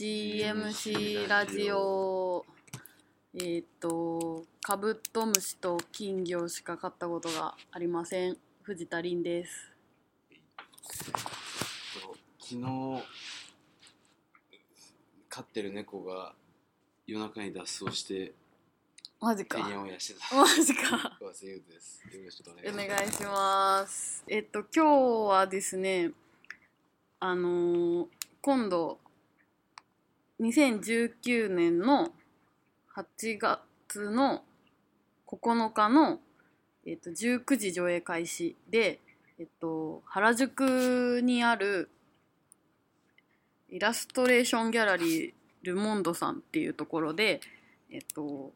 HMC ラジオ。えーっとカブトムシと金魚しか飼ったことがありません。藤田凛です。昨日飼ってる猫が夜中に脱走してマジか。マジか。お願いおします。願いします。えっと今日はですねあのー今度2019年の8月の9日の、えっと、19時上映開始で、えっと、原宿にあるイラストレーションギャラリールモンドさんっていうところで、えっと、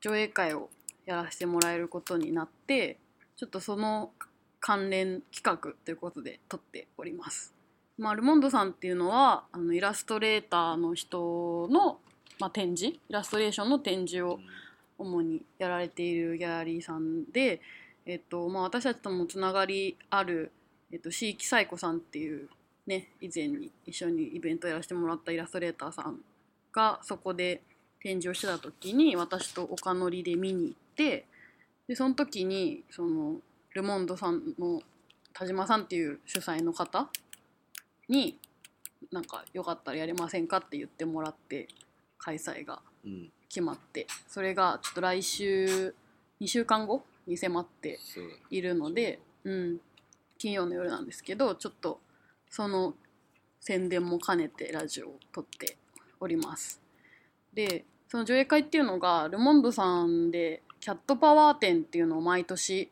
上映会をやらせてもらえることになってちょっとその関連企画ということで撮っております。まあ、ルモンドさんっていうのはあのイラストレーターの人の、まあ、展示イラストレーションの展示を主にやられているギャラリーさんで、えっとまあ、私たちともつながりある、えっと、椎木彩子さんっていうね以前に一緒にイベントやらせてもらったイラストレーターさんがそこで展示をしてた時に私と岡乗りで見に行ってでその時にそのルモンドさんの田島さんっていう主催の方になんかよかったらやりませんかって言ってもらって開催がうん。決まってそれがちょっと来週2週間後に迫ってそういるので、うん、金曜の夜なんですけどちょっとその宣伝も兼ねてラジオを撮っております。でその上映会っていうのがルモンドさんでキャットパワー展っていうのを毎年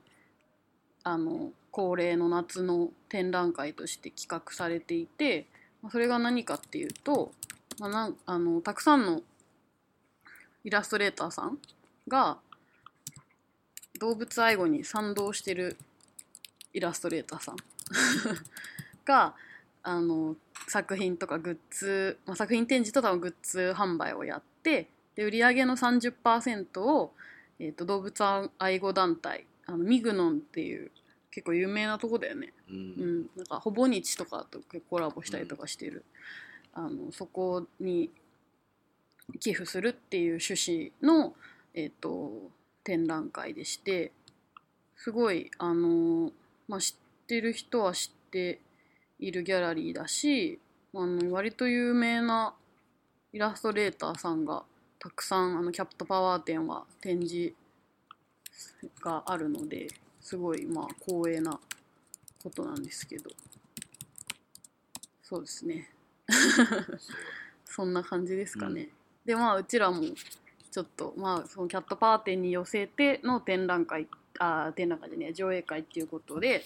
あの恒例の夏の展覧会として企画されていてそれが何かっていうと、まあ、なあのたくさんのイラストレーターさんが動物愛護に賛同してるイラストレーターさん があの作品とかグッズ、まあ、作品展示とかのグッズ販売をやってで売り上げの30%を、えー、と動物愛護団体あのミグノンっていう結構有名なとこだよね、ううん。ん、なんかほぼ日とかとコラボしたりとかしてる、あのそこに寄付するっていう趣旨の、えー、と展覧会でしてすごいあの、まあ、知ってる人は知っているギャラリーだしあの割と有名なイラストレーターさんがたくさんあのキャプトパワー展は展示があるのですごいまあ光栄なことなんですけど。そうですね。そんな感じですかね、でまあうちらもちょっとまあそのキャットパワー展に寄せての展覧会あー展覧会じゃねえ上映会っていうことで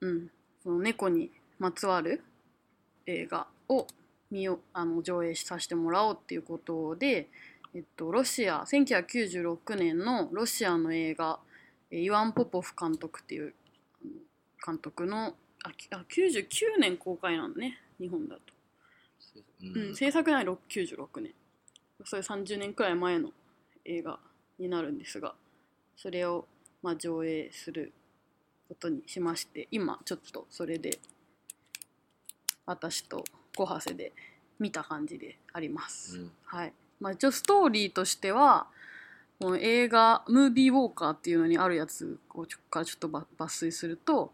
うん。その猫にまつわる映画を見よあの上映させてもらおうっていうことで、えっと、ロシア1996年のロシアの映画えーイワン・ポポフ監督っていう監督のあきあ99年公開なんだね日本だと、ううんん、制作年は96年。それ30年くらい前の映画になるんですがそれをまあ上映することにしまして今ちょっとそれで私と小ハセで見た感じであります。うん。はい。まあ、一応ストーリーとしてはこの映画「ムービーウォーカー」っていうのにあるやつをちょからちょっと抜粋すると、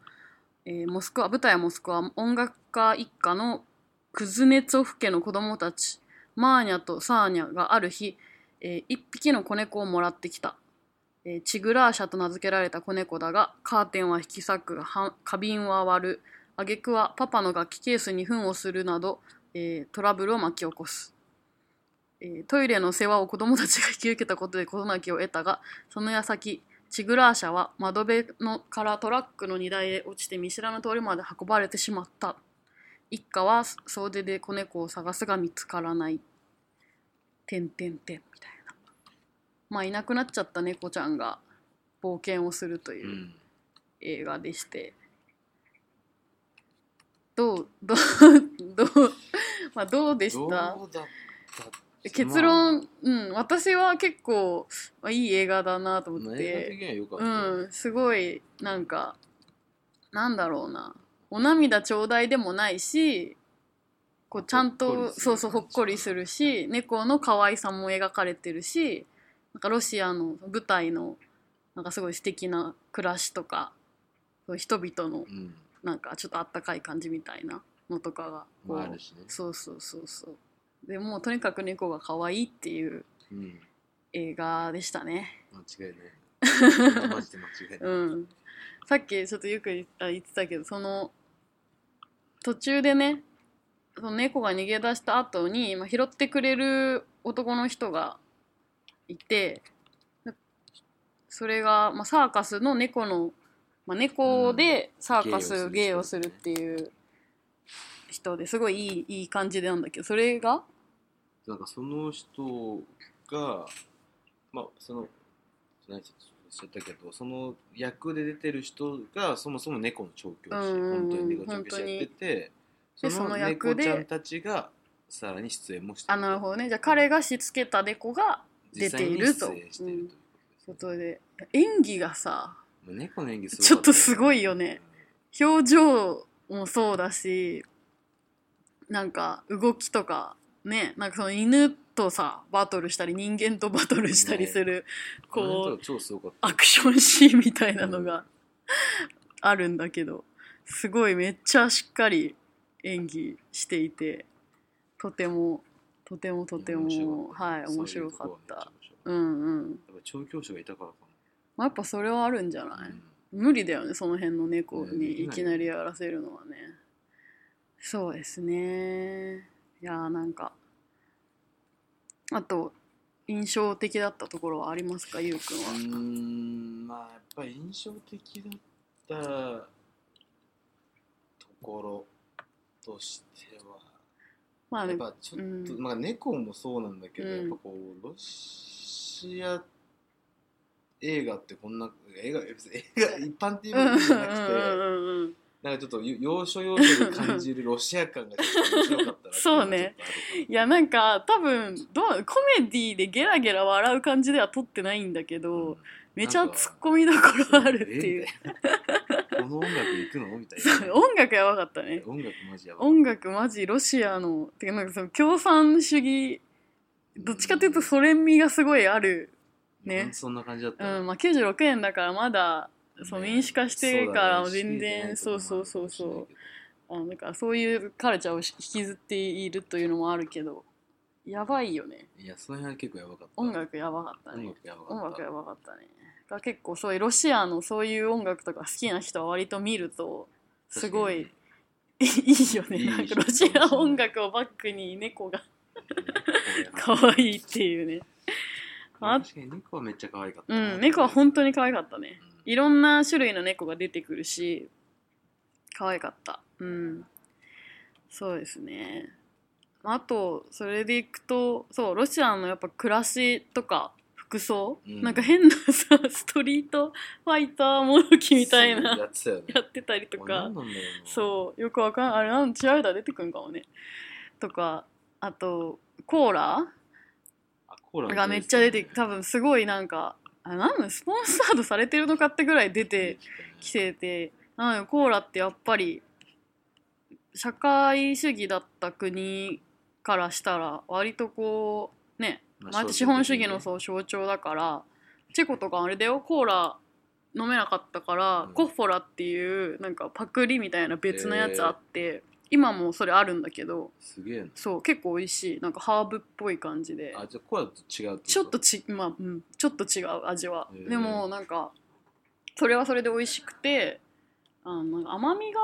えーモスクワ舞台はモスクワ音楽家一家のクズネツォフ家の子供たちマーニャとサーニャがある日、えー一匹の子猫をもらってきた、えーチグラーシャと名付けられた子猫だがカーテンは引き裂く花瓶は割る。挙句はパパの楽器ケースに糞をするなど、えートラブルを巻き起こす、えートイレの世話を子供たちが引き受けたことで事なきを得たがその矢先チグラーシャは窓辺のからトラックの荷台へ落ちて見知らぬ通りまで運ばれてしまった。一家は総出で子猫を探すが見つからない。てんてんてんみたいな。まあいなくなっちゃった猫ちゃんが冒険をするといううん。映画でして、どうどうどうまあどうでどうしただった結論、うん私は結構、まあ、いい映画だなとまあ思って。うんすごいなんかなんだろうな。お涙ちょうだいでもないしこうちゃんとそうそうほっこりするし猫の可愛さも描かれてるしなんかロシアの舞台のなんかすごい素敵な暮らしとか人々のうん。なんかちょっとあったかい感じみたいなのとかがこう、まああるしね。そうそうそうそうでもうとにかく猫が可愛いっていううん。映画でしたね。間違いない。マジで間違いない。うん。さっきちょっとよく言あ言ってたけどその途中でねその猫が逃げ出した後に、まあ、拾ってくれる男の人がいてそれが、まあ、サーカスの猫の、まあ、猫でサーカス芸芸をするっていう人ですごいいいいい感じなんだけどそれが？なんかその人がまあその何て言ったけどその役で出てる人がそもそも猫の調教師、本当に猫の調教師やっててでその猫ちゃんたちがさらに出演もしてあなるほどね。じゃあ彼がしつけた猫が出ていると。実際に出演しているとで演技がさまあ猫の演技すごちょっとすごいいよね。表情もそうだしなんか動きとかねなんかその犬とさバトルしたり人間とバトルしたりする、こうアクションシーンみたいなのがあるんだけどすごいめっちゃしっかり演技していてとてもとてもとてもはい面白かった。そうんうん、やっぱ調教師がいたからかまあ、やっぱそれはあるんじゃな、ない、うん。無理だよねその辺の猫ね。にいきなりやらせるのはねそうですね。いやーなんかあと印象的だったところはありますか？ゆうくんうはーんまあやっぱり印象的だったところとしてはまあねやっぱちょっと、うん。まあ猫もそうなんだけど、うん。やっぱこうロシア映画ってこんな映画別に映画一般っていううんうんわけじゃなくて、なんかちょっと要所要所で感じるロシア感がちょっと面白かったなそうね。いやなんか多分どうコメディでゲラゲラ笑う感じでは撮ってないんだけど、うん。めちゃ突っ込みどころあるっていう。この音楽行くの？みたいな。音楽やばかったね。音楽マジやばい音楽マジロシアの。てかなんかその共産主義どっちかというとソ連味がすごいあるね。うんそんな感じだったね。うんまあ96年だからまだそうね。民主化してから全然そうそうそうそう。あなんかそういうカルチャーを引きずっているというのもあるけどやばいよね。いやその辺は結構やばかった。音楽やばかった音ね音楽やばかったね。が結構そういうロシアのそういう音楽とか好きな人は割と見るとすごいいいよね。なんかロシア音楽をバックに猫が可か愛いっていうね。あ確かに猫はめっちゃ可愛かったな。うん猫は本当に可愛かったね。うんいろんな種類の猫が出てくるし可愛かった。うん。そうですね。あとそれでいくとそうロシアのやっぱ暮らしとか服装、うん。なんか変なさストリートファイターもどきみたいなやってたよね。やってたりとかそうよくわかんあれなんチアイダー出てくるんかもね。とかあとコーラあコーラがめっちゃ出て多分すごいなんかあなんだスポンサードされてるのかってぐらい出てきててなのでコーラってやっぱり社会主義だった国からしたら割とこうねまあまあ、資本主義の象そう象徴だからチェコとかあれだよ。コーラ飲めなかったから、うん。コッフォラっていうなんかパクリみたいな別のやつあって、今もそれあるんだけどすげえな。そう結構美味しいなんかハーブっぽい感じで。あじゃあコーラと違うちょっとちまあ、うん、ちょっと違う味は。へーでもなんかそれはそれで美味しくてあのなんか甘みが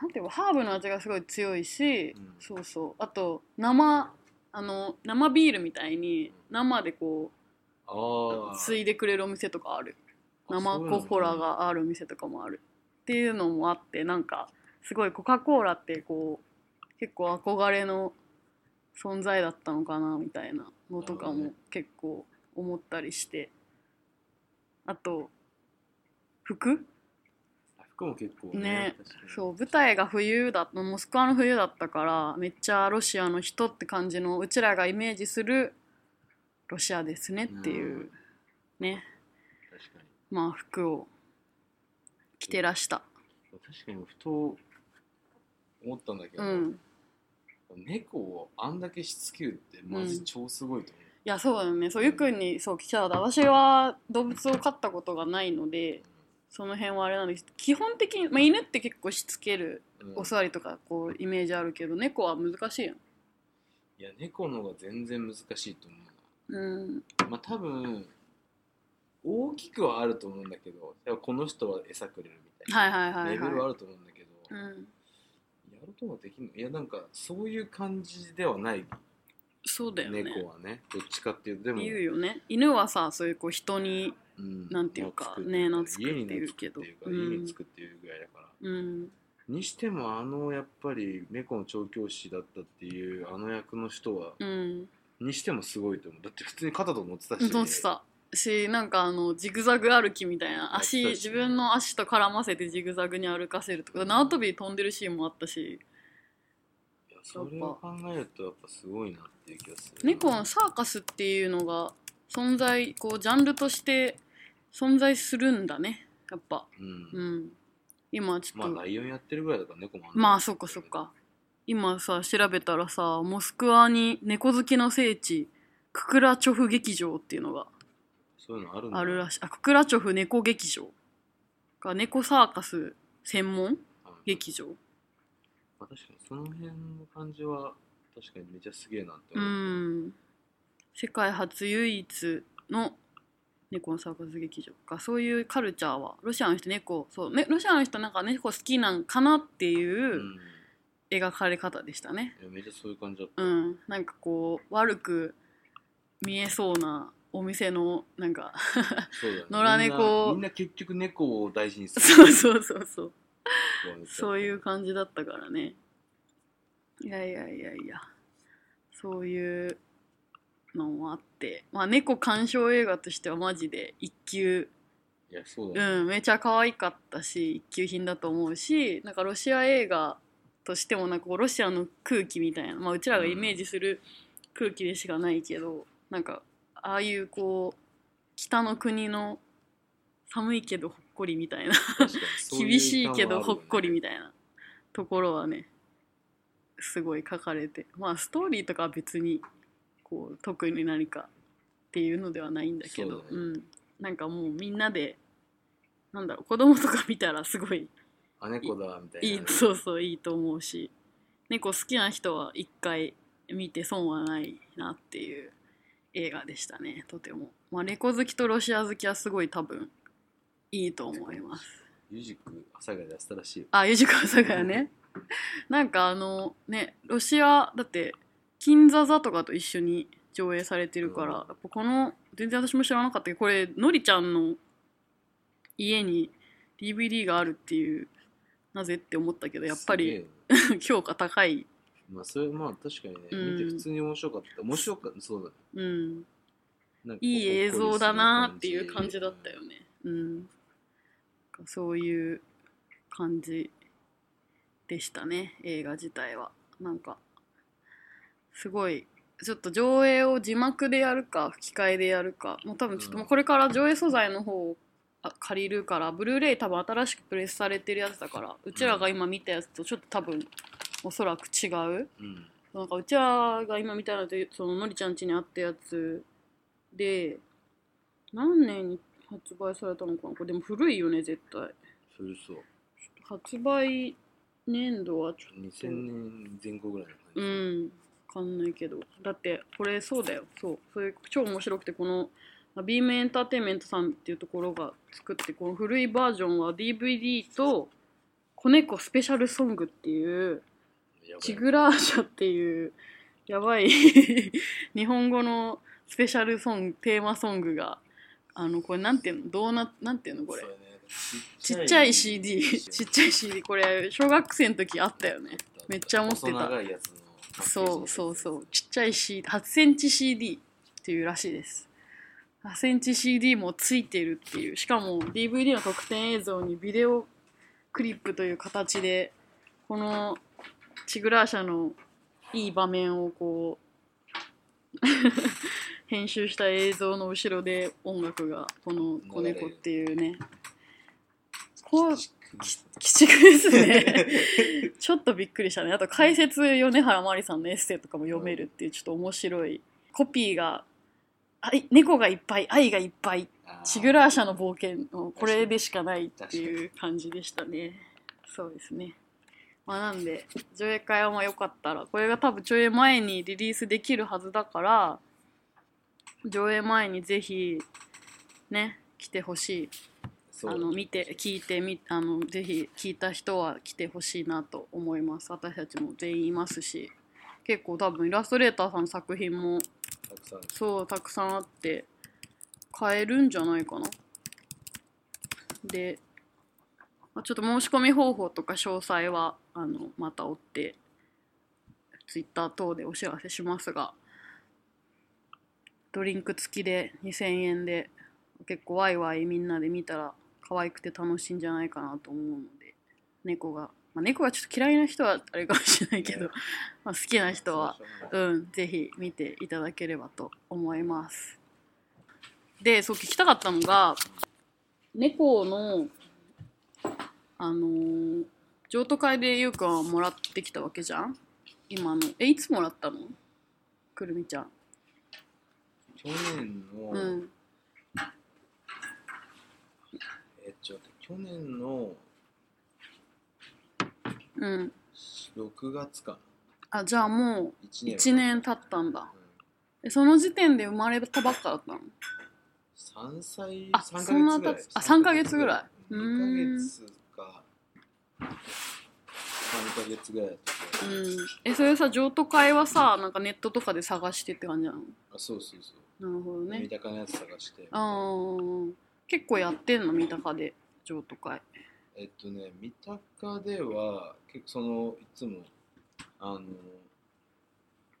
なんていうのハーブの味がすごい強いし、うん。そうそう。あと生あの生ビールみたいに生でこあうあ継いでくれるお店とかある。生コッフォラがある店とかもある。っていうのもあってなんかすごいコカ・コーラってこう結構憧れの存在だったのかなみたいなのとかも結構思ったりして。あと服？服も結構ね確かに。そう舞台が冬だモスクワの冬だったからめっちゃロシアの人って感じのうちらがイメージするロシアですねっていううん。ね。まあ服を着てらした。確かにふと思ったんだけど、うん。猫をあんだけしつけるってマジ超すごいと思う、いやそうだよね。そうゆうくんにそう聞きたかった私は動物を飼ったことがないのでその辺はあれなんです基本的に、まあ、犬って結構しつけるうん。お座りとかこうイメージあるけど猫は難しいやんいや猫の方が全然難しいと思ううん。まあ多分大きくはあると思うんだけどこの人は餌くれるみたいはいはいなはいはレベルはあると思うんだけど、い、うん、ことができるの？いやなんかそういう感じではない。そうだよね。猫はね。どっちかっていうとでも。言うよね。犬はさそういうこう人にうん。なんていうかね懐くっていうけど家につくっていうぐらいだから、うん。にしてもあのやっぱり猫の調教師だったっていうあの役の人は、うん。にしてもすごいと思う。だって普通に肩と乗ってたし乗ってたしなんかあのジグザグ歩きみたいな足自分の足と絡ませてジグザグに歩かせるとか縄跳び飛んでるシーンもあったし。いやそれを考えるとやっぱすごいなっていう気がする猫のサーカスっていうのが存在こうジャンルとして存在するんだね。やっぱ。うん、うん。今ちょっと、まあライオンやってるぐらいだから猫もまあそっかそっか。今さ調べたらさモスクワに猫好きの聖地ククラチョフ劇場っていうのがそういうのあるんだ。あるらしい。あククラチョフ猫劇場。が猫サーカス専門？はい。劇場。まあ、確かにその辺の感じは確かにめっちゃすげえなってう思う、ん。世界初唯一の猫のサーカス劇場。かそういうカルチャーは。ロシアの人猫そう、ね、ロシアの人なんか猫好きなんかなっていううん。描かれ方でしたね。いやめっちゃそういう感じだった、うん。なんかこう悪く見えそうなお店のなんかそうだね。野良猫。みんな結局猫を大事にする。そうそうそうそう。うそういう感じだったからね。いやいやいやいや。そういうのもあって。まあ猫鑑賞映画としてはマジで一級。いやそうだね、うんめちゃ可愛かったし一級品だと思うしなんかロシア映画としてもなんかロシアの空気みたいな、まあ、うちらがイメージする空気でしかないけど、なんかああいうこう北の国の寒いけどほっこりみたいな厳しいけどほっこりみたいなところはねすごい書かれてまあストーリーとかは別にこう特に何かっていうのではないんだけどそうだね。ん、なんかもうみんなでなんだろう子供とか見たらすごいな猫だみたいな、いいそうそういいと思うし猫好きな人は一回見て損はないなっていう映画でしたね。とても、まあ、猫好きとロシア好きはすごい多分いいと思います。ゆじく朝が出したらしいよ。あ、ゆじかわさがやね。なんかあのね、ロシアだって金座座とかと一緒に上映されてるから、うん。やっぱこの全然私も知らなかったけど、これのりちゃんの家に DVD があるっていうなぜって思ったけど、やっぱり 評価高い。まあそれまあ確かにね、うん。見て普通に面白かった。面白かった。そうだね。うん、なんかいい映像だなっていう感じだったよね。うん、そういう感じでしたね映画自体は。なんかすごいちょっと上映を字幕でやるか吹き替えでやるか。もう多分ちょっともうこれから上映素材の方をあ借りるからブルーレイ多分新しくプレスされてるやつだからうちらが今見たやつとちょっと多分おそらく違う。うん。なんかうちらが今見たのってそののりちゃん家にあったやつで何年に発売されたのかな？これでも古いよね絶対。古そう。発売年度はちょっ2000年前後ぐらいの感とじ、うん。わかんないけど。だってこれそうだよ。そう。それ超面白くてこのまあビームエンターテインメントさんっていうところが作ってこの古いバージョンは DVD と子猫スペシャルソングっていうチグラーシャっていうやばい 日本語のスペシャルソングテーマソングがあのこれなんていうの？どうななんていうの？これ。ねちっちゃい CD ちっちゃい CD これ小学生の時あったよね。めっちゃ持ってた。そうそうそう。ちっちゃい CD 8センチ CD っていうらしいです。8センチ CD もついてるっていう。しかも DVD の特典映像にビデオクリップという形でこのチグラーシャのいい場面をこう 編集した映像の後ろで音楽がこの子猫っていうね。こう鬼畜ですね。ちょっとびっくりしたね。あと解説米原まりさんのエッセイとかも読めるっていうちょっと面白い。コピーがあい猫がいっぱい愛がいっぱい。チグラーシャの冒険のこれでしかないっていう感じでしたね。そうですねまあなんで上映会はまあよかったらこれが多分上映前にリリースできるはずだから上映前にぜひね来てほしい。あの見て聞いてみあのぜひ聞いた人は来てほしいなと思います。私たちも全員いますし。結構多分イラストレーターさんの作品もたくさん。そうたくさんあって買えるんじゃないかな。でまあちょっと申し込み方法とか詳細はあのまた追ってツイッター等でお知らせしますがドリンク付きで2000円で結構ワイワイみんなで見たら可愛くて楽しいんじゃないかなと思うので猫が、まあ、猫がちょっと嫌いな人はあれかもしれないけど、まあ、好きな人はうん、ぜひ見ていただければと思います。で、そう聞きたかったのが、猫の、あのー譲渡会でゆうくんはもらってきたわけじゃん？今の。え、いつもらったの？くるみちゃん。去年の、うん。えちょっと去年のうん。6月かあ、じゃあもなう1年1年経ったんだ。うんえその時点で生まれたばっかだったの？3歳あ3そんな経つあ3ヶ月ぐらい2うーんヶ月か3ヶ月ぐらいだったけどうん。え、それさ、譲渡会はさ、なんかネットとかで探してって感じなの？あそうそうそう。なるほどね。三。鷹のやつ探して。あー結構やってんの？三鷹で譲渡会。えっとね三鷹では結構そのいつもあの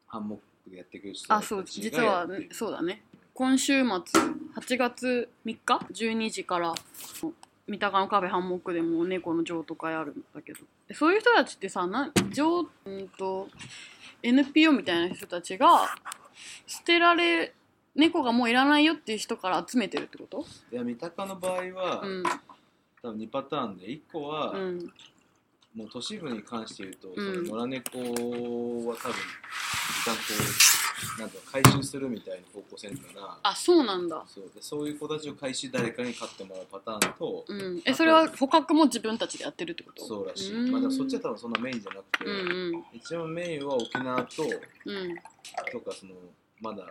ハンモックでやってくれる人あそう実は、ね、そうだね。今週末8月3日？12時から三鷹のカフェハンモックでも猫の譲渡会あるんだけど。えそういう人たちってさなん譲うんと NPO みたいな人たちが捨てられ猫がもういらないよっていう人から集めてるってこと？いや三鷹の場合は、うん。多分2パターンで1個は、うん。もう都市部に関して言うと、うん。その野良猫は多分ちゃんとなんだろう回収するみたいな方向性だから。あそうなんだ。そう。でそういう子たちを回収誰かに飼ってもらうパターンと、うん。えそれは捕獲も自分たちでやってるってこと？そうらしい、うん。まあ、でもそっちは多分そんなメインじゃなくて、うんうん。一番メインは沖縄とうん。とかそのまだ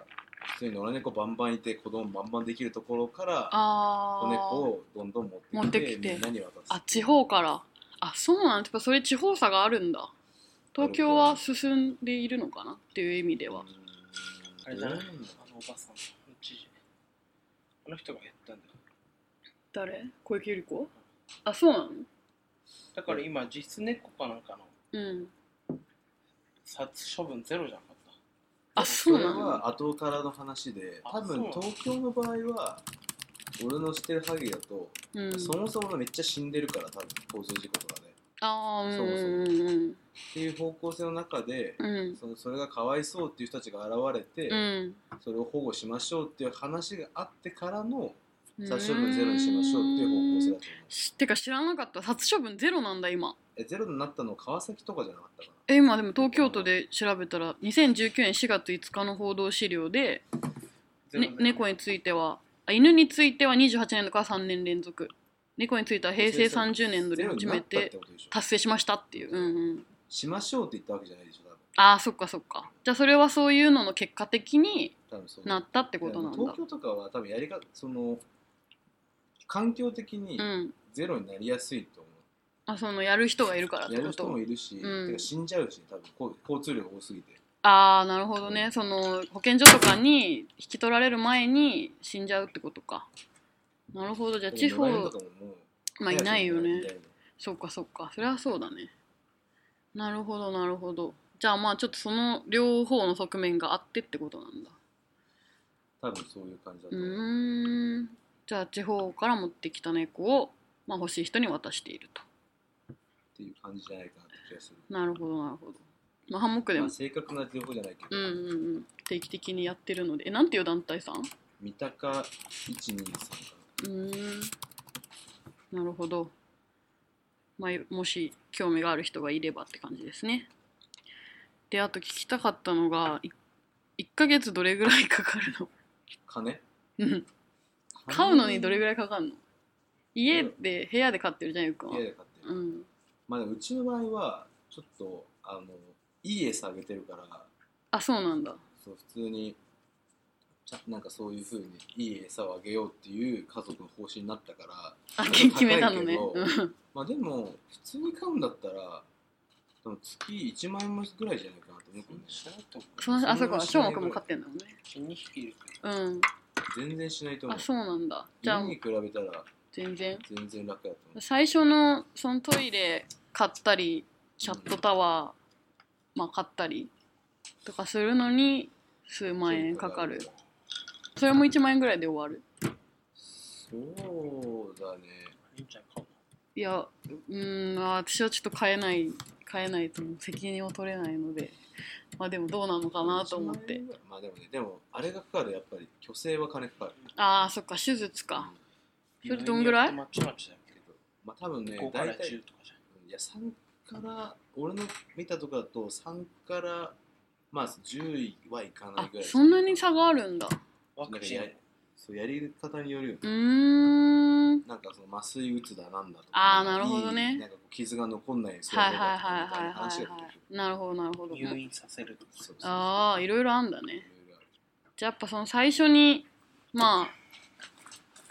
普通に野良猫バンバンいて子供バンバンできるところからあ子猫あをどんどん持持っっててきて。みんあ地方から。あそうなんやっぱそれ地方差があるんだ。東京は進んでいるのかな？っていう意味ではあれじゃなあのおばさん、知事。あの人がやったんだよ。誰？小池百合子？あそうなの？だから今、実質猫かなんかのうん。殺処分ゼロじゃなかっあそうなれのは後からの話で多分あそう東京の場合は俺の知ってる限りだと、うん。そもそもめっちゃ死んでるから多分交通事故とかであそうそう。うんっていう方向性の中で、うん。そのそれがかわいそうっていう人たちが現れて、うん。それを保護しましょうっていう話があってからのうん。殺処分ゼロにしましょうっていう方向性だと思う。してか知らなかった。殺処分ゼロなんだ今。えゼロになったの川崎とかじゃなかったかえ今でも東京都で調べたら2019年4月5日の報道資料で、た。ね、猫についてはあ犬については28年度から3年連続猫についてはな平成30年度で初めって達成しましたっていう、うんうん、しましょうって言ったわけじゃないでしょああそっかそっか。じゃあそれはそういうのの結果的になったってことなんだ。東京とかは多分やりがその環境的にうん。ゼロになりやすいと思あそのやる人がいるからっう、やる人てこともいるし、うん。てか死んじゃうし多分こう交通量が多すぎて。ああなるほどね。その保健所とかに引き取られる前に死んじゃうってことかなるほど。じゃあ地方まあいないよね。そっかそっか。それはそうだね。なるほどなるほど。じゃあまあちょっとその両方の側面があってってことなんだ。多分そういう感じだうと思う、ーん。じゃあ地方から持ってきた猫を、まあ、欲しい人に渡していると。っていう感じじゃないかなって気がする。なるほどなるほど。まあハンモックでもまあ、正確な情報じゃないけど、うんうんうん。定期的にやってるので。えなんていう団体さん？う三鷹123かーん。なるほど。まあ、もし興味がある人がいればって感じですね。であと聞きたかったのがい1ヶ月どれぐらいかかるの？金？うん。飼うのにどれぐらいかかるの？家で部屋で飼ってるじゃんゆうくんは。家で買ってる、うん。まあでもうちの場合はちょっとあのいい餌あげてるからあそうなんだそう普通になんかそういうふうにいい餌をあげようっていう家族の方針になったからあ決めたのね。まあでも普通に買うんだったら多分月1万円ぐらいじゃないかなと思うけどね。しないと思うそのあそこは翔くんも飼ってんだもんね。2匹いる。けうん。全然しないと思う。あそうなんだ。じゃあ。家に比べたら全然。全然楽だと思う。最初のそのトイレ買ったりシャットタワー、まあ買ったりとかするのに数万円かかるそれも1万円ぐらいで終わる。そうだね。りんちゃん買うのいやうーんあ私はちょっと買えない買えないと責任を取れないのでまあでもどうなのかなと思って。1万円ぐらいまあでもねでもあれがかかるやっぱり虚勢は金かかる。ああそっか手術か。それどんぐらい？まちまちだよけど。まあ多分ね5から10大体とかじゃん。いや3から俺の見たとこだと3からまあ10位はいかないあぐらい。そんなに差があるんだワクチン。そうやり方によるよね。うーん。なんかその麻酔打つだなんだとかあーなるほどね。なんか傷が残んないようはいはいはいはいはい。なるほどなるほど。入院させるとかああいろいろあんだね。じゃあやっぱその最初にまあ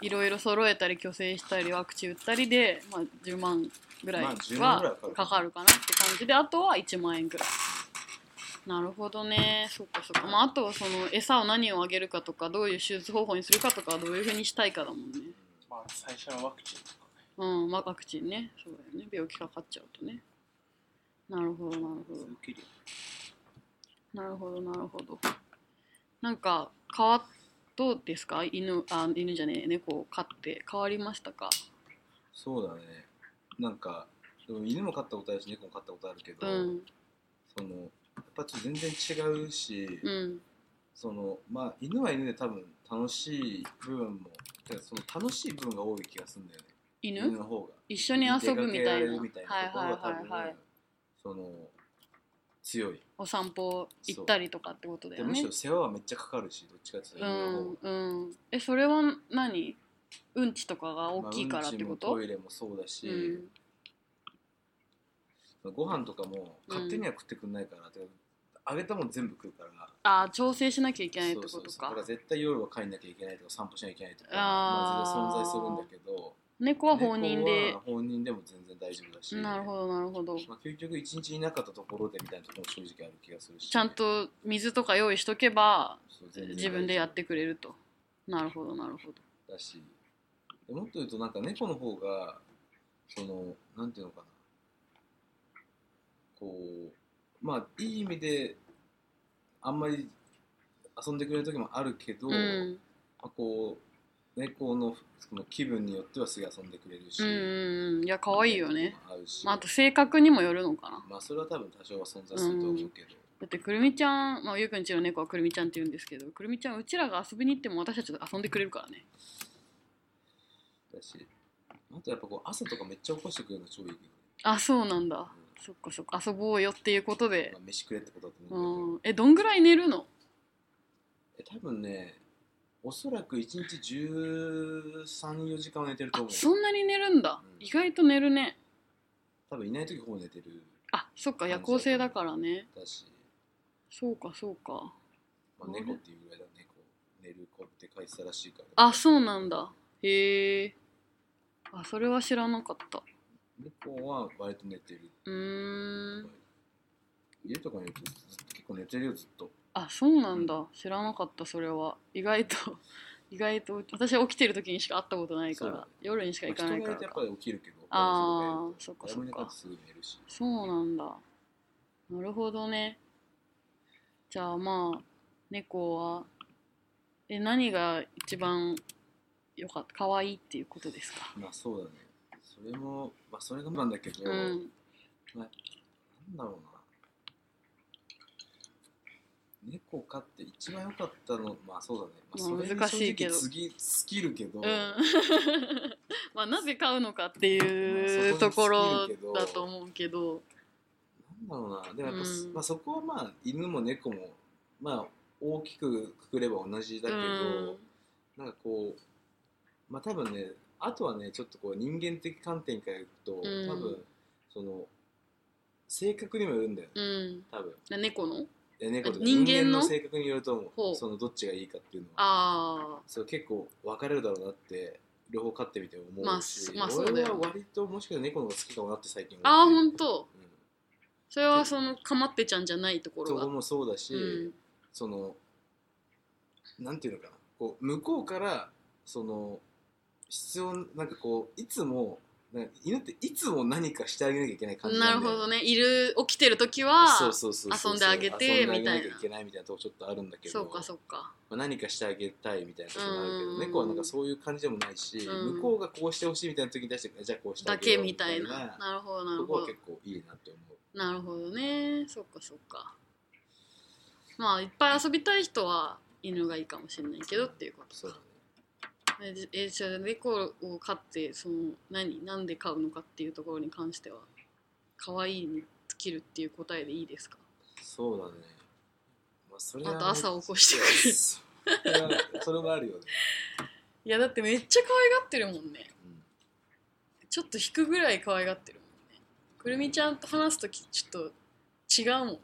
いろいろ揃えたり虚勢したりワクチン打ったりで、まあ、10万ぐらいまあ10万ぐらいはかかるかかるかなって感じであとは1万円ぐらいなるほどね。そっかそっか、まあ、あとはその餌を何をあげるかとかどういう手術方法にするかとかどういうふうにしたいかだもんね。まあ最初のワクチンとか。ねうん、まあ、ワクチンね。そうだよね。病気かかっちゃうとね。なるほどなるほど。なるほどなるほど。なんか変わどうですか？犬あ犬じゃねえ猫を飼って。変わりましたか？そうだね。なんかでも犬も飼ったことあるし猫も飼ったことあるけど、うん。そのぱちょっと全然違うし、うん。そのまあ犬は犬で多分楽しい部分もその楽しい部分が多い気がするんだよね。犬？犬の方が。一緒に遊ぶみたいな。たいなところが多分、はいはいはいはい。その強い。お散歩行ったりとかってことだよね。でむしろ世話はめっちゃかかるしどっちかっていうとうんうん。えそれは何？うんちとかが大きいからってこと、まあうんちもトイレもそうだし、うんご飯とかも勝手には食ってくんないから、てかあげたもん全部食うから。ああ調整しなきゃいけないってことそうそうそう。だかから絶対夜は帰んなきゃいけないとか散歩しなきゃいけないとかあー。まあ全然存在するんだけど猫は放任で。放任でも全然大丈夫だし。なるほどなるほど。まあ、結局一日いなかったところでみたいなところも正直ある気がするし。ちゃんと水とか用意しとけば自分でやってくれると。なるほどなるほど。だし。もっと言うとなんか猫の方がそのなんていうのかなこうまあいい意味であんまり遊んでくれる時もあるけど、うん。まあ、こう猫のその気分によってはすぐ遊んでくれるし、うんうんうん。いや可愛いよね、まあ、あと性格にもよるのかな。まあそれは多分多少は存在すると思うけど、だってくるみちゃん、まあ、ゆうくんちの猫はくるみちゃんって言うんですけどくるみちゃんうちらが遊びに行っても私たちと遊んでくれるからね。だしあとやっぱこう朝とかめっちゃ起こしてくれるの超いいけどね、あそうなんだそっかそっか遊ぼうよっていうことで。まあ、飯くれってことだと思ううん。えどんぐらい寝るの？え多分ねおそらく1日134時間は寝てるとあ思う。そんなに寝るんだ、うん。意外と寝るね。多分いない時ほぼ寝てる。あそっか夜行性だからね。だし、そうかそうか。まあ、猫っていうぐらいだ猫寝る子って書いてたらしいから。あそうなんだ。へえ。あそれは知らなかった猫は割と寝てるう。ーん。家とかにいるとずっと結構寝てるよずっと。あそうなんだ。知らなかったそれは。意外と 意外と私は起きてる時にしか会ったことないから。夜にしか行かないからか。人がいるとやっぱり起きるけどあーそっか誰そっか。そうなんだ。なるほどね。じゃあまあ猫はえ何が一番よかった可愛いっていうことですか？まあそうだねそれもまあそれがなんだけど、うん。なんだろうな。猫飼って一番良かったのまあそうだね、まあ、まあそれに難しいけど。次尽きるけど、うん。まあなぜ飼うのかっていまあうところだと思うけど。なんだろうな。でもやっぱ、うん。まあ、そこはまあ犬も猫もまあ大きくくくれば同じだけど、うん。なんかこうまあ多分ねあとはねちょっとこう人間的観点から言うと、うん。多分その性格にもよるんだようん。多分。な猫の？え猫とか人間の？性格によると思ほう。うそのどっちがいいかっていうのは。あそう結構分かれるだろうなって両方飼ってみて思うし、まあまあ俺は割ともしかしたら猫の方が好きかもなって最近思あああってほんと。うんそれはそのかまってちゃんじゃないところが。そこもそうだし、うん。そのなんていうのかな。こう向こうからその必要なんかこういつも犬っていつも何かしてあげなきゃいけない感じなるほどね。いる起きてる時はそうそうそうそう遊んであげてみたいななきゃいけないみたいなとこちょっとあるんだけど。そうかそうか。まあ、何かしてあげたいみたいなところもあるけどうん猫はなんかそういう感じでもないし、うん。向こうがこうしてほしいみたいな時に対してじゃあこうしてあだげよみたいな。な。るほどなるほど。は結構いいなって思う。なるほどね。そっかそっか。まあいっぱい遊びたい人は犬がいいかもしれないけどっていうことそうええじゃあ猫を飼ってその何なんで飼うのかっていうところに関しては可愛いに尽きるっていう答えでいいですか？そうだね、まあ、それあと朝起こしてくれる。それはあるよね、いやだってめっちゃ可愛がってるもんね。うんちょっと引くぐらい可愛がってるもんね。くるみちゃんと話す時ちょっと違うもんね。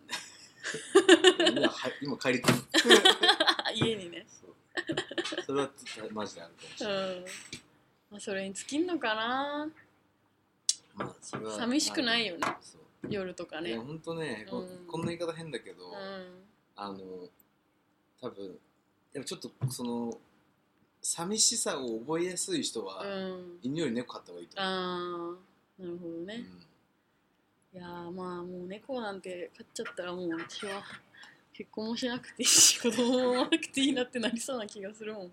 今は今帰りたい。家にねそれはマジであるかもしうれない、ん。まあそれに尽きんのかな。まあそれは寂しくないよね。夜とかね。いや本当ね、こうん。こんな言い方変だけど、うん。あの多分やっぱちょっとその寂しさを覚えやすい人は、うん。犬より猫飼った方がいいと思う、ああなるほどね、うん。いやーまあもう猫なんて飼っちゃったらもう私は結婚もしなくていいし子供もなくていいなってなりそうな気がするもん。ま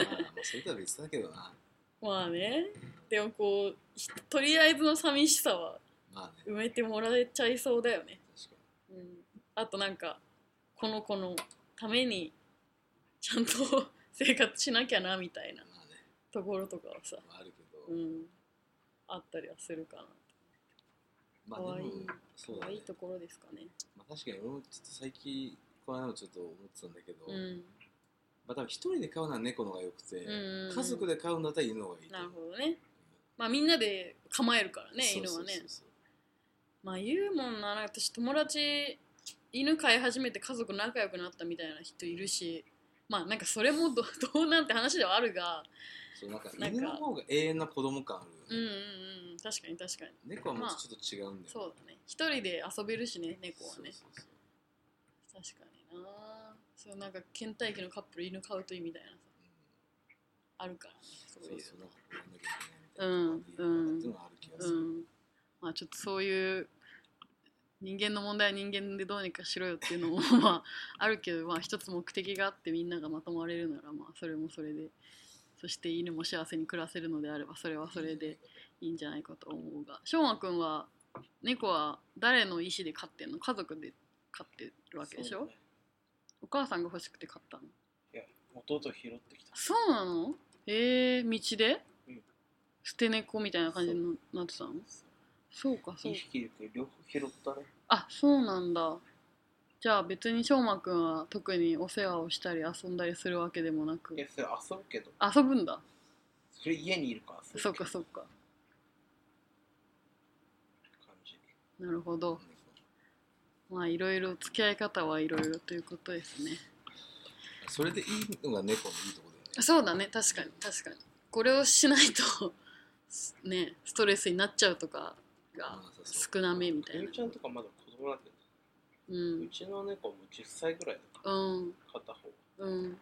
あ、まあ、それとは別だけどな。まあね。でもこうひとりあえずの寂しさはまあね。埋めてもらえちゃいそうだよね、確かうん、あとなんかこの子のためにちゃんと 生活しなきゃなみたいなにまあね、ところとかはさ、まあ、あるけど、うん、あったりはするかなまあ可愛い。でもそうだね可愛いところですかね。まあ、確かに俺もちょっと最近この間もちょっと思ってたんだけど、うん。まあ多分一人で飼うのは猫の方が良くて、うん家族で飼うんだったら犬の方がいいとなるほどね。まあみんなで構えるからね犬はね。まあ言うもんな私友達犬飼い始めて家族仲良くなったみたいな人いるしまあなんかそれもど どうなんて話ではあるがそうなんか。犬の方が永遠な子供感あるよね、うんうんうん。確かに確かに。猫はもうちょっと違うんだよ、そうだね。一人で遊べるしね猫はね。確かにな。そうなんか倦怠期のカップル犬飼うといいみたいなさ。あるからね。そういう。そうなんうやんうんうん。っていうのはある気がする、うん。まあちょっとそういう人間の問題は人間でどうにかしろよっていうのも まああるけどまあ一つ目的があってみんながまとまれるならまあそれもそれでそして犬も幸せに暮らせるのであればそれはそれでいいんじゃないかと思うが。しょうまくんは猫は誰の意思で飼ってんの？家族で飼ってるわけでしょ、ね。お母さんが欲しくて飼ったの？いや弟拾ってきた。そうなの？えー、道で、うん。捨て猫みたいな感じになってたの？そうかそう2か。匹いるけど両方拾ったね。あそうなんだじゃあ別にしょうまくんは特にお世話をしたり遊んだりするわけでもなく。いやそれ遊ぶけど。遊ぶんだ。それ家にいるからそっかそっか。感じなるほど。まあいろいろ付き合い方はいろいろということですね。それでいいのが猫のいいところだよね。そうだね。確かに確かに。これをしないとねストレスになっちゃうとかが少なめみたいな。ゆうちゃんとかまだ子供なんてううんちの猫も10歳ぐらいだからうん。片方、うん。ね、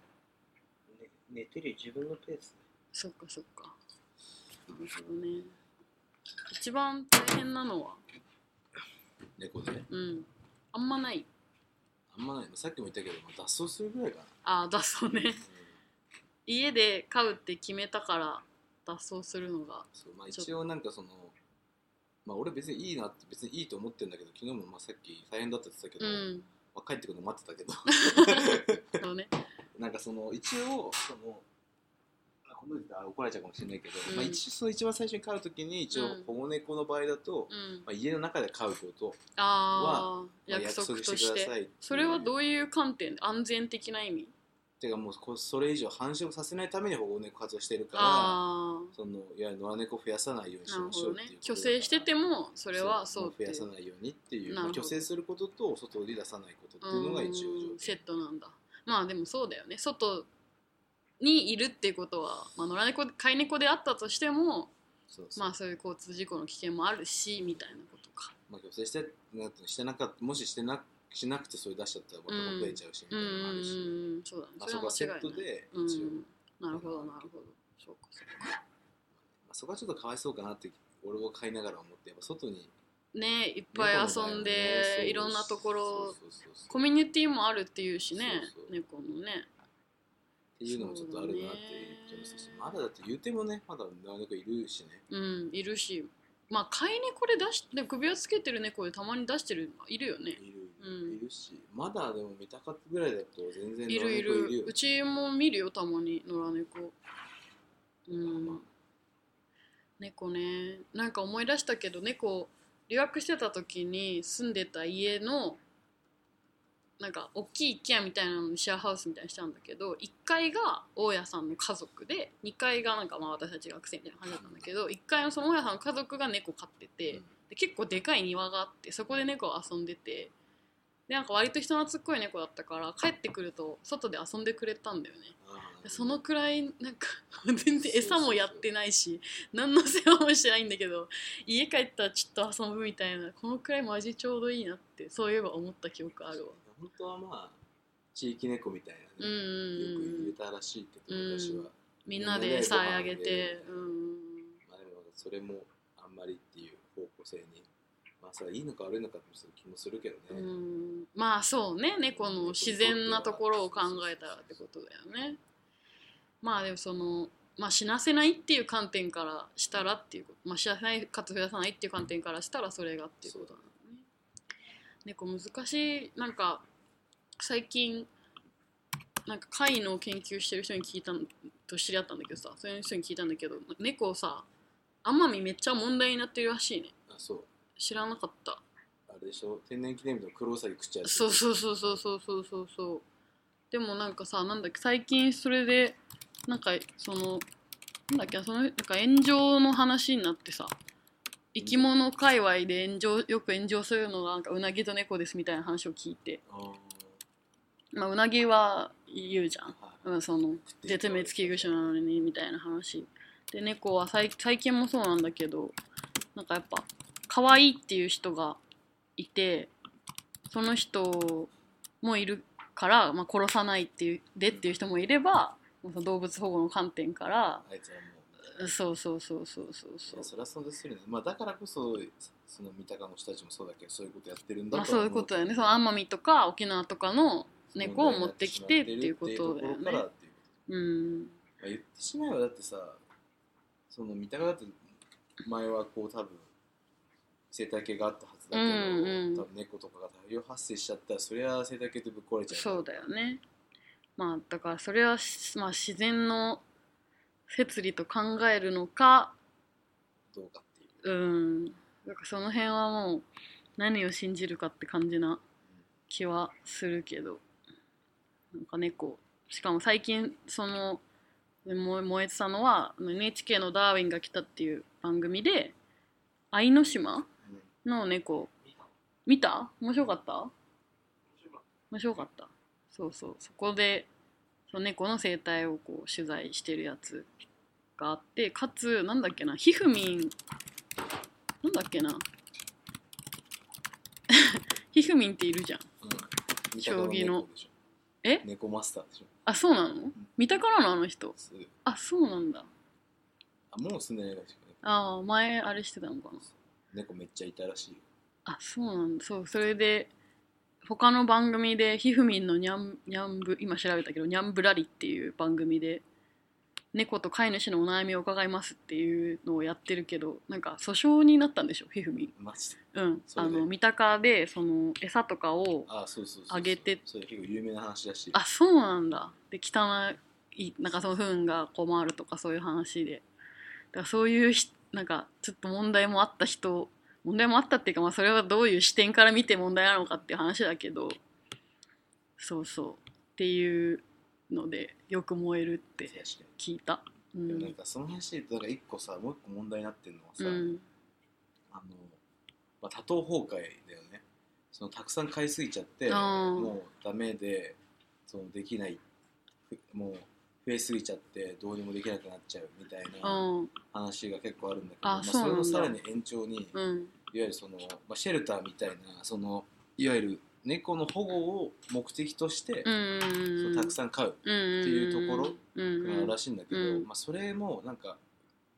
寝てるよ自分のペースでそっかそっか。なるほどね。一番大変なのは？猫で？うん。あんまない。あんまない。さっきも言ったけどまあ脱走するぐらいかな。ああ脱走ね。家で飼うって決めたから脱走するのがそうまあ、一応なんかそのまあ俺別にいいなって別にいいと思ってるんだけど昨日もまあさっき大変だったって言ってたけど、うん。まあ、帰ってくるの待ってたけど。そうね。なんかその一応そのあこ半分で言ったら怒られちゃうかもしれないけど、うん。まあ、一その一番最初に飼う時に一応うん。保護猫の場合だと、うん。まあ、家の中で飼うことああまあ約束として。くださいそれはどういう観点安全的な意味？てかもうこそれ以上繁殖させないために保護猫活動してるからあそのいわゆる野良猫を増やさないようにしましょうっていう虚勢しててもそれはそうって増やさないようにっていう、虚勢することと外に出さないことっていうのが一応セットなんだ。まあでもそうだよね。外にいるっていうことは、まあ、野良猫飼い猫であったとしてもまあそういう交通事故の危険もあるしみたいなことか。まあ、虚勢してしてなかったもししてなしなくてそれ出しちゃったらまた増えちゃうしみたいなのもあるし、うんそうだねまあ、そこはセットで一応、うん。なるほどなるほど。そうかそうか。まあ、そこはちょっとかわいそうかなって俺も飼いながら思ってやっぱ外にねいっぱい遊んでいろんなところコミュニティもあるっていうしね猫のね。っていうのもちょっとあるなっていう気もするし、まだだって言うてもねまだ猫いるしね。うんいるし。まあ飼い猫で出しで首輪つけてる猫でたまに出してるいるよね。いる、うんいるしまだでも見たかったぐらいだと全然いるいる。うちも見るよたまに野良猫。うん。猫ね。なんか思い出したけど猫留学してた時に住んでた家のなんか大きい一軒家みたいなのにシェアハウスみたいにしたんだけど1階が大家さんの家族で2階がなんかまあ私たち学生みたいな感じだったんだけど1階のその大家さんの家族が猫飼ってて、で結構でかい庭があってそこで猫遊んでてでなんか割と人懐っこい猫だったから帰ってくると外で遊んでくれたんだよね。そのくらいなんか 全然餌もやってないし何の世話もしてないんだけど家帰ったらちょっと遊ぶみたいなこのくらいマジちょうどいいなってそういえば思った記憶あるわ。本当はまあ地域猫みたいなね、うんよく入れたらしいけど、うん私は。みんなで餌あげてうん。まあでもそれもあんまりっていう方向性にまあそれはいいのか悪いのかって気もするけどね、うん。まあそうね。猫の自然なところを考えたらってことだよね。まあでもそのまあ死なせないっていう観点からしたらっていうこと。まあ死なせないかつ増やさないっていう観点からしたらそれがっていうことなんだね猫難しい。なんか最近なんか貝の研究してる人に聞いたのと知り合ったんだけどさそういう人に聞いたんだけど猫さ奄美めっちゃ問題になってるらしいね。あそう知らなかった。あれでしょ？天然記念日のクロウサギ食っちゃうそうそうそうそうそうそうそうそう。でもなんかさなんだっけ最近それでなんかそのなんだっけそのなんか炎上の話になってさ生き物界隈で炎上よく炎上するのがなんかうなぎと猫ですみたいな話を聞いて、まあ、うなぎは言うじゃん、はいうん、その絶滅危惧種なのにみたいな話。で猫は最最近もそうなんだけどなんかやっぱ可愛いっていう人がいてその人もいるから、まあ、殺さないっていうでっていう人もいれば動物保護の観点からそうそうそうそうそうそう。それはそうですよね、まあ、だからこそその三鷹の人たちもそうだけどそういうことやってるんだまあそういうことだよね。その奄美とか沖縄とかの猫を持ってきてっていうことだよね。うん。まあ、言ってしまえばだってさその三鷹だって前はこう多分生態系があったはずだけど、うんうん。多分猫とかが大量発生しちゃったらそれは生態系ってぶっ壊れちゃう。そうだよね。まあだからそれはし、まあ、自然の摂理と考えるのかどうかっていう。うん。だからその辺はもう何を信じるかって感じな気はするけど。なんか猫。しかも最近その燃え燃えてたのは NHK の「ダーウィンが来た」っていう番組で愛の島の猫。見た？面白かった？面白かった。そうそう。そこでその猫の生態をこう取材してるやつがあってかつなんだっけな？ひふみん。なんだっけな？ひふみんっているじゃん。うん。将棋の。え？猫マスターでしょ。あそうなの？見たからのあの人。す。あそうなんだ。あもう住んでないらしいね。ああ前あれしてたのかな猫めっちゃいたらしいよ。あそうなんだ。そうそれで他の番組でひふみんのにゃんにゃんぶ今調べたけどにゃんぶらりっていう番組で猫と飼い主のお悩みを伺いますっていうのをやってるけどなんか訴訟になったんでしょひふみん。マジで？うん。それで？あの三鷹でその餌とかをあそうそうそうそう。あげてそれ結構有名な話だし。あそうなんだ。で汚いなんかその糞が困るとかそういう話で。だからそういうひなんかちょっと問題もあった人問題もあったっていうか、まあ、それはどういう視点から見て問題なのかっていう話だけどそうそう。っていうのでよく燃えるって聞いた。うに、でもなんんかその話でなんか一個さもう一個問題になってるのはさ、うん。あの、まあ、多頭崩壊だよね。そのたくさん買いすぎちゃってもうダメでそのできない。ふもう増えすぎちゃってどうにもできなくなっちゃうみたいなうん。話が結構あるんだけどあまあ、それのさらに延長に、いわうんゆるその、まあ、シェルターみたいなそのいわゆる猫の保護を目的として、うんそうたくさん飼うっていうところがあるらしいんだけど、うんまあ、それもなんか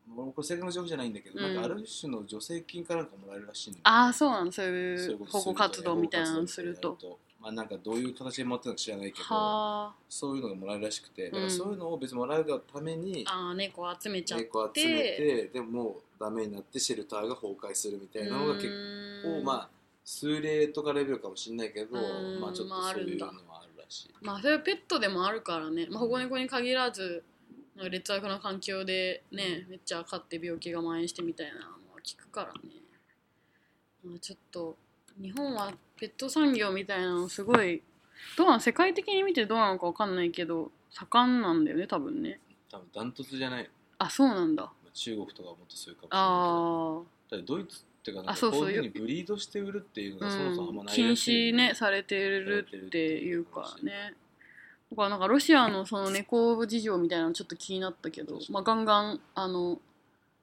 もうこれ正確な情報じゃないんだけど、うん。なんかある種の助成金かなんかもらえるらしいんだああそうなの。そういいう保護活動みたいなのするとまあなんかどういう形でもらってるのか知らないけどはそういうのがもらえるらしくてだからうんそういうのを別にもらうがためにあ猫集めちゃって。猫集めてでももうダメになってシェルターが崩壊するみたいなのが結構まあ数例とかレベルかもしれないけどうんまあちょっとそういうのはあるらしい。まあそれはペットでもあるからね、まあ、保護猫に限らず劣悪な環境でねめっちゃ飼って病気が蔓延してみたいなのは聞くからね、まあ、ちょっと日本はペット産業みたいなのすごいどうなん世界的に見てどうなのかわかんないけど盛んなんだよね多分ね。多分ダントツじゃない。あそうなんだ。まあ中国とかはもっとそういうかもしれないドイツってかなんかこういうふうにブリードして売るっていうのあ、がそもそもあんまうん、ない禁らしいよ止ねされてるっていうからねだからなんかロシアのその猫事情みたいなのちょっと気になったけど、まあ、ガンガンあの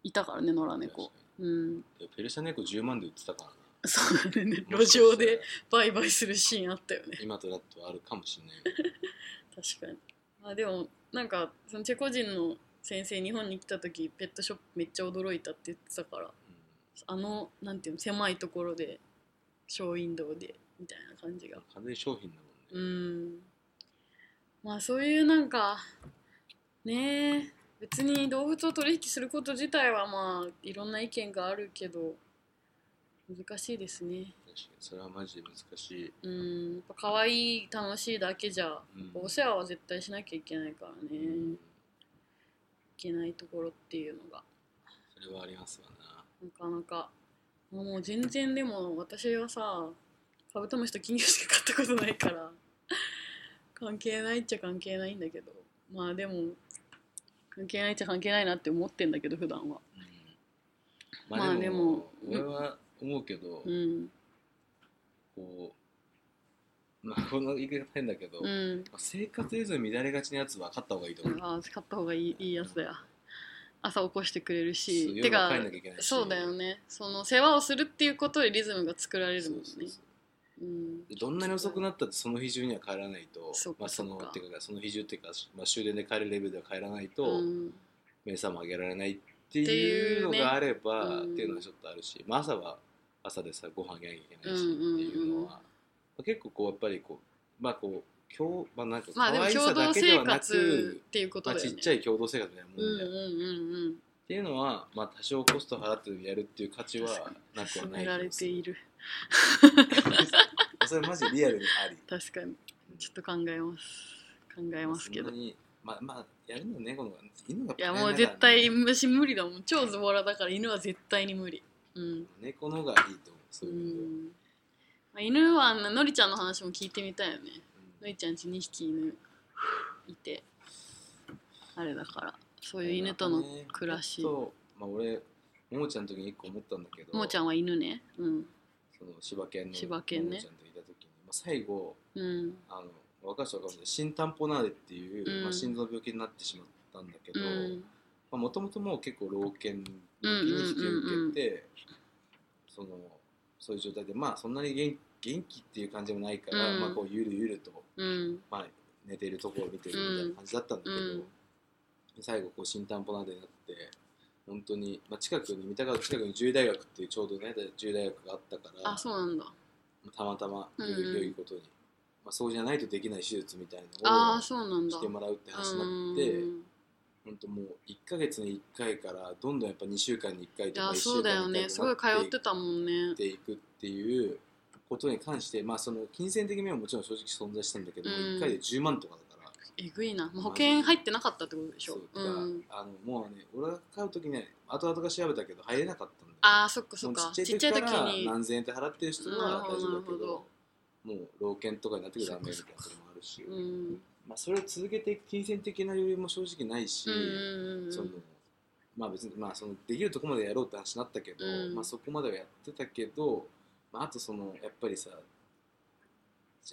いたからね野良猫。うん。でペルシャ猫10万で売ってたからねそうだね。も路上で売買するシーンあったよね。今となってはあるかもしれない 確かに。あでもなんかそのチェコ人の先生日本に来た時ペットショップめっちゃ驚いたって言ってたからあのなんていうの狭いところでショーウィンドウでみたいな感じが。うん完全に商品だうもんね、ん。まあそういうなんかねえ別に動物を取引すること自体はまあいろんな意見があるけど難しいですね。確かに。それはマジで難しい、うん。やっぱ可愛い楽しいだけじゃうん。お世話は絶対しなきゃいけないからね、ういんけないところっていうのが。それはありますわな。なかなか。もう全然でも私はさカブトムシと金魚しか買ったことないから 関係ないっちゃ関係ないんだけど。まあでも関係ないっちゃ関係ないなって思ってんだけど普段は。うん。まあでも俺は思うけど、うん。こうまあこの言い方変だけど、うん。生活リズム乱れがちなやつは買った方がいいと思う、ああ買った方がいいいいやつだ。よ朝起こしてくれるしてかそうだよね。その世話をするっていうことでリズムが作られるもんね。そうん。でどんなに遅くなったってその日中には帰らないとまあ、そのそうかっていうかその日中っていうか、まあ、終電で帰るレベルでは帰らないと、うん。目覚も上げられないっていうのがあればっていうのはちょっとあるし、まあ、朝は朝でさご飯あげなきゃいけないしっていうのは、まあ結構こうやっぱりこうまあこう今日まあなんか可愛さだけではなく、っていうことまあ、ちっちゃい共同生活みたいなもうんんじゃん、っうんうんうん。ていうのは、まあ、多少コスト払ってやるっていう価値はなくはない気がするている。それマジリアルにあり。確かに。ちょっと考えます。考えますけど。そんなにまあまあやるのは猫の方が犬がいやもう絶対虫無理だもん。超ズボラだから犬は絶対に無理。うん。猫の方がいいと思うそうういうまあ犬はのりちゃんの話も聞いてみたいよね。うん。のりちゃんち2匹犬いてあれだからそういう犬との暮らし。そうまあ俺ももちゃんの時に一個思ったんだけどももちゃんは犬ね。うん。その柴犬の柴犬ね。ももちゃんといた時に、まあ、最後うん。あの若い人かんない心タンポナーレっていう、うん。まあ、心臓の病気になってしまったんだけどうん。もともともう結構老犬の時に引き受けて、そのそういう状態でまあそんなに元元気っていう感じもないから、うん。まあこうゆるゆると、うん。まあ、寝てるところを見てるみたいな感じだったんだけど、うん。最後こう新担保などになって本当に、まあ、近くに三鷹の近くに獣医大学っていうちょうどね獣医大学があったからあそうなんだ。たまたまうん良いことに、まあ、そうじゃないとできない手術みたいあなのをしてもらうって話になうってん。本当もう1ヶ月に1回からどんどんやっぱ2週間に1回とか1週そうだ間に1回よねすごい通ってたもんね。っていくっていうことに関して、まあ、その金銭的にはもちろん正直存在したんだけど、うん。1回で10万とかだから。えぐいな、まあ、保険入ってなかったってことでしょ。そううだか。らん。あのもうね俺が買う時ね後々が調べたけど入れなかったんだよあーそっかそっか。ちっちゃい時に。何千円って払ってる人は大丈夫だけどなるほもう老犬とかになってくるとダメみたいなこともあるし、うん。まあ、それを続けていく金銭的な余裕も正直ないし、うんそのまあ別にまあそのできるとこまでやろうって話になったけど、うん。まあそこまではやってたけど、まあ、あとそのやっぱりさ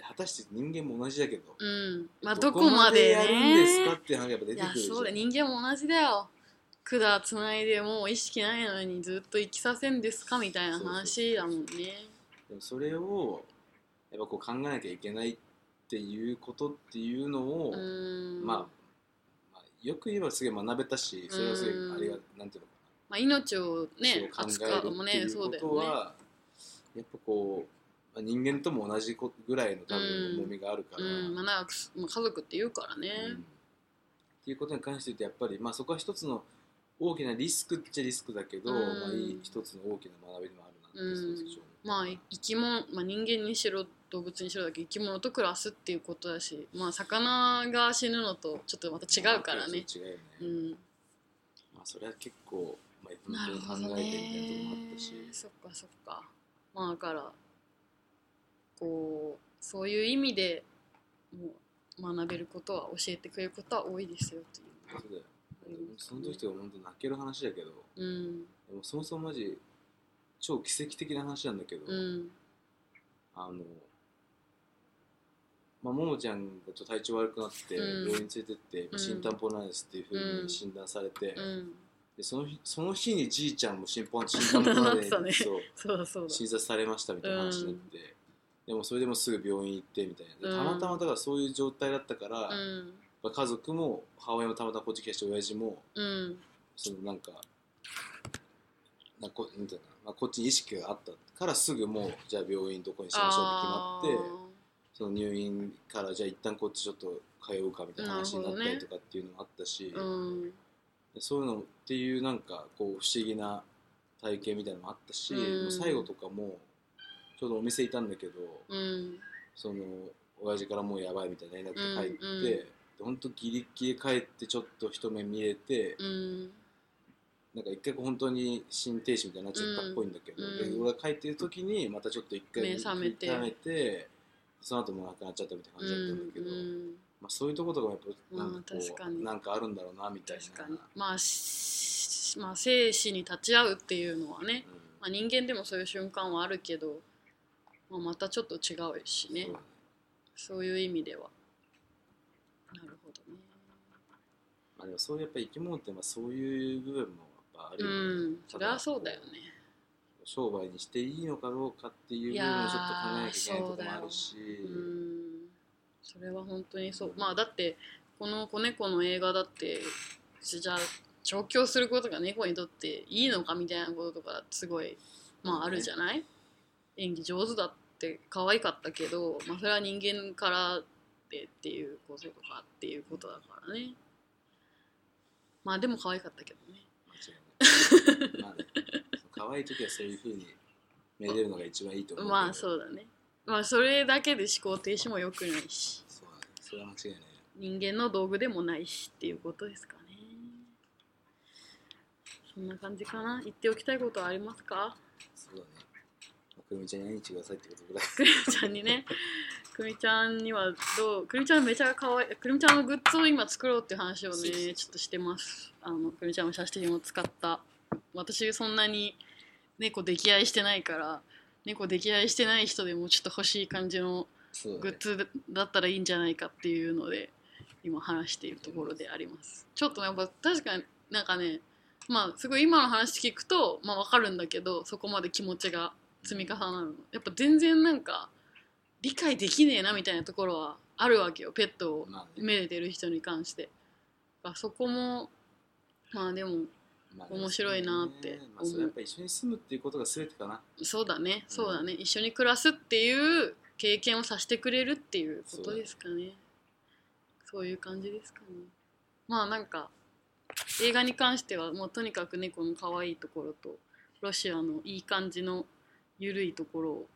果たして人間も同じだけど、うん。まあどこまでやるんですかねって話がやっぱ出いやてくるじゃん。そうだ人間も同じだよ。管つないでもう意識ないのにずっと生きさせんですかみたいな話だもんね。でもそれをやっぱこう考えなきゃいけないっていうことっていうのを、うん。まあ、まあよく言えばすげえ学べたしそれはすげえうんあれがなんていうのかまあ、命をなね考えるうもねっていうことそうだよね。は、やっぱこうまあ人間とも同じこぐらいの多分うん。重みがあるから、うん。まあ家族って言うからね。うん。っていうことに関して言うとやっぱり、まあ、そこは一つの大きなリスクっちゃリスクだけど、うん。まあ、いい一つの大きな学びでもあるなってうん。まあ生き物、まあ、人間にしろ動物にしろだけど生き物と暮らすっていうことだしまあ魚が死ぬのとちょっとまた違うからね。そう違うよね、うん。まあそれは結構、まあ、なるほど本当に考えてみたいなところもあねったし、そっかそっか。まあだからこうそういう意味でもう学べることは教えてくれることは多いですよという。そうだよ。その時とか本当泣ける話だけどうん。でもそもそもマジ超奇跡的な話なんだけど、うん。あのまあ、ももちゃんがちょっと体調悪くなってうん。病院に連れてって、うん。心担保なんですっていうふううんに診断されて、うん。でその日その日にじいちゃんも心配心担保なんで そう診察されましたみたいな話になって、でもそれでもすぐ病院行ってみたいな。たまたまだからそういう状態だったから、うん。まあ家族も母親もたまたまこっち来たし親父もうん。そのなんかなこなんていまあ、こっちに意識があったからすぐもうじゃあ病院どこにしましょうって決まってその入院からじゃあ一旦こっちちょっと通うかみたいな話になったりとかっていうのもあったし、あーうん。でそういうのっていうなんかこう不思議な体験みたいなのもあったし、うん。最後とかもちょうどお店いたんだけど、うん。その親父からもうやばいみたいな連絡が入って、うんうん。で本当ギリギリ帰ってちょっと一目見れて、うん。なんか一回本当に心停止みたいになっちゃったっぽいんだけど、うん。で俺が帰ってる時にまたちょっと一回目覚めてその後もう亡くなっちゃったみたいな感じだったんだけど、うんまあ、そういうところとかもやっぱなんかこうなんかあるんだろうなみたいな。まあしまあ生死に立ち会うっていうのはね、まあ、人間でもそういう瞬間はあるけど、まあ、またちょっと違うしね。そういう意味では。なるほどね。まあ、でもそういうやっぱ生き物ってまあそういう部分もやっぱあるうよね、ん。それはそうだよね商売にしていいのかどうかっていう部分をちょっと考えなきゃいけないところもあるし。うん。それは本当にそう。まあだってこの子猫の映画だってじゃあ調教することが猫にとっていいのかみたいなこととかすごいまああるじゃない？演技上手だって可愛かったけど、まあ、それは人間からでっていうこととかっていうことだからね。まあでも可愛かったけどね可愛い時はそういうふうにめでるのが一番いいと思うまあそうだね。まあそれだけで思考停止も良くないし。そうだね。それは間違いない。人間の道具でもないしっていうことですかね。そんな感じかな。言っておきたいことはありますか？そうだね。くるみちゃんに会いに来てくださいってことぐらいくるみちゃんにね。くるみちゃんにはどう？くるみちゃんめちゃ可愛い。くるみちゃんのグッズを今作ろうっていう話をねちょっとしてます。あのくるみちゃんの写真を使った。私そんなに猫溺愛してないから猫溺愛してない人でもちょっと欲しい感じのグッズだったらいいんじゃないかっていうので今話しているところであります。ちょっとやっぱ確かになんかねまあすごい今の話聞くとまあわかるんだけどそこまで気持ちが積み重なるの。やっぱ全然なんか理解できねえなみたいなところはあるわけよペットをめでてる人に関して。あそこもまあでもまあ面白いなってまあ、それやっぱ一緒に住むっていうことが全てかな。そうだね。そうだね、一緒に暮らすっていう経験をさせてくれるっていうことですかね。そういう感じですかね。まあなんか映画に関してはもうとにかく猫の可愛いところとロシアのいい感じの緩いところを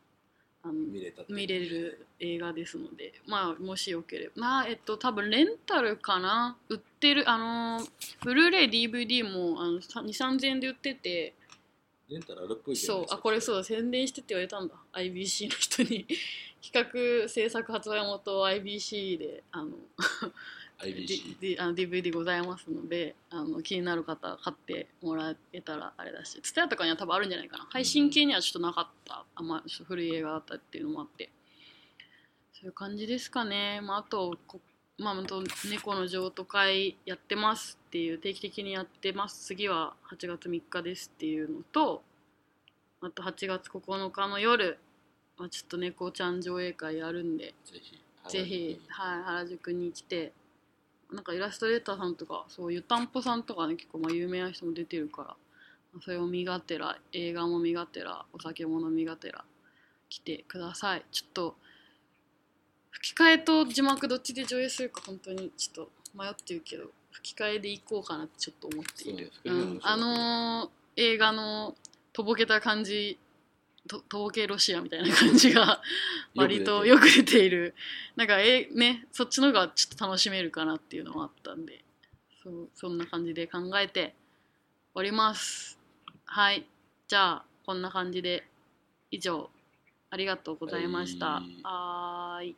あの見れた見れる映画ですのでまあもしよければ。まあえっと多分レンタルかな？売ってるあのブルーレイ DVD もあの2 3 0 0 0円で売ってて。レンタルあるっぽいそう。あこれそうう宣伝してって言われたんだ。IBC の人に。企画制作発売元 IBC であの IBC D あの DVD ございますのであの気になる方は買ってもらえたらあれだし TSUTAYA とかには多分あるんじゃないかな。配信系にはちょっとなかった。あんまちょっと古い映画だったっていうのもあって。そういう感じですかね、まあ、あとこまあ、猫の譲渡会やってますっていう定期的にやってます。次は8月3日ですっていうのとあと8月9日の夜、まあ、ちょっと猫ちゃん上映会やるんでぜひぜひ、はい、原宿に来てなんかイラストレーターさんとかそう湯たんぽさんとかね結構まあ有名な人も出てるからそれを見がてら映画も見がてらお酒も飲みがてら来てください。ちょっと吹き替えと字幕どっちで上映するか本当にちょっと迷ってるけど吹き替えで行こうかなってちょっと思っている。うん、あのー映画のとぼけた感じととぼけロシアみたいな感じが 割とよく出ている。なんかえねそっちの方がちょっと楽しめるかなっていうのもあったんでそうそんな感じで考えております。はい。じゃあこんな感じで以上ありがとうございました。はい。はーい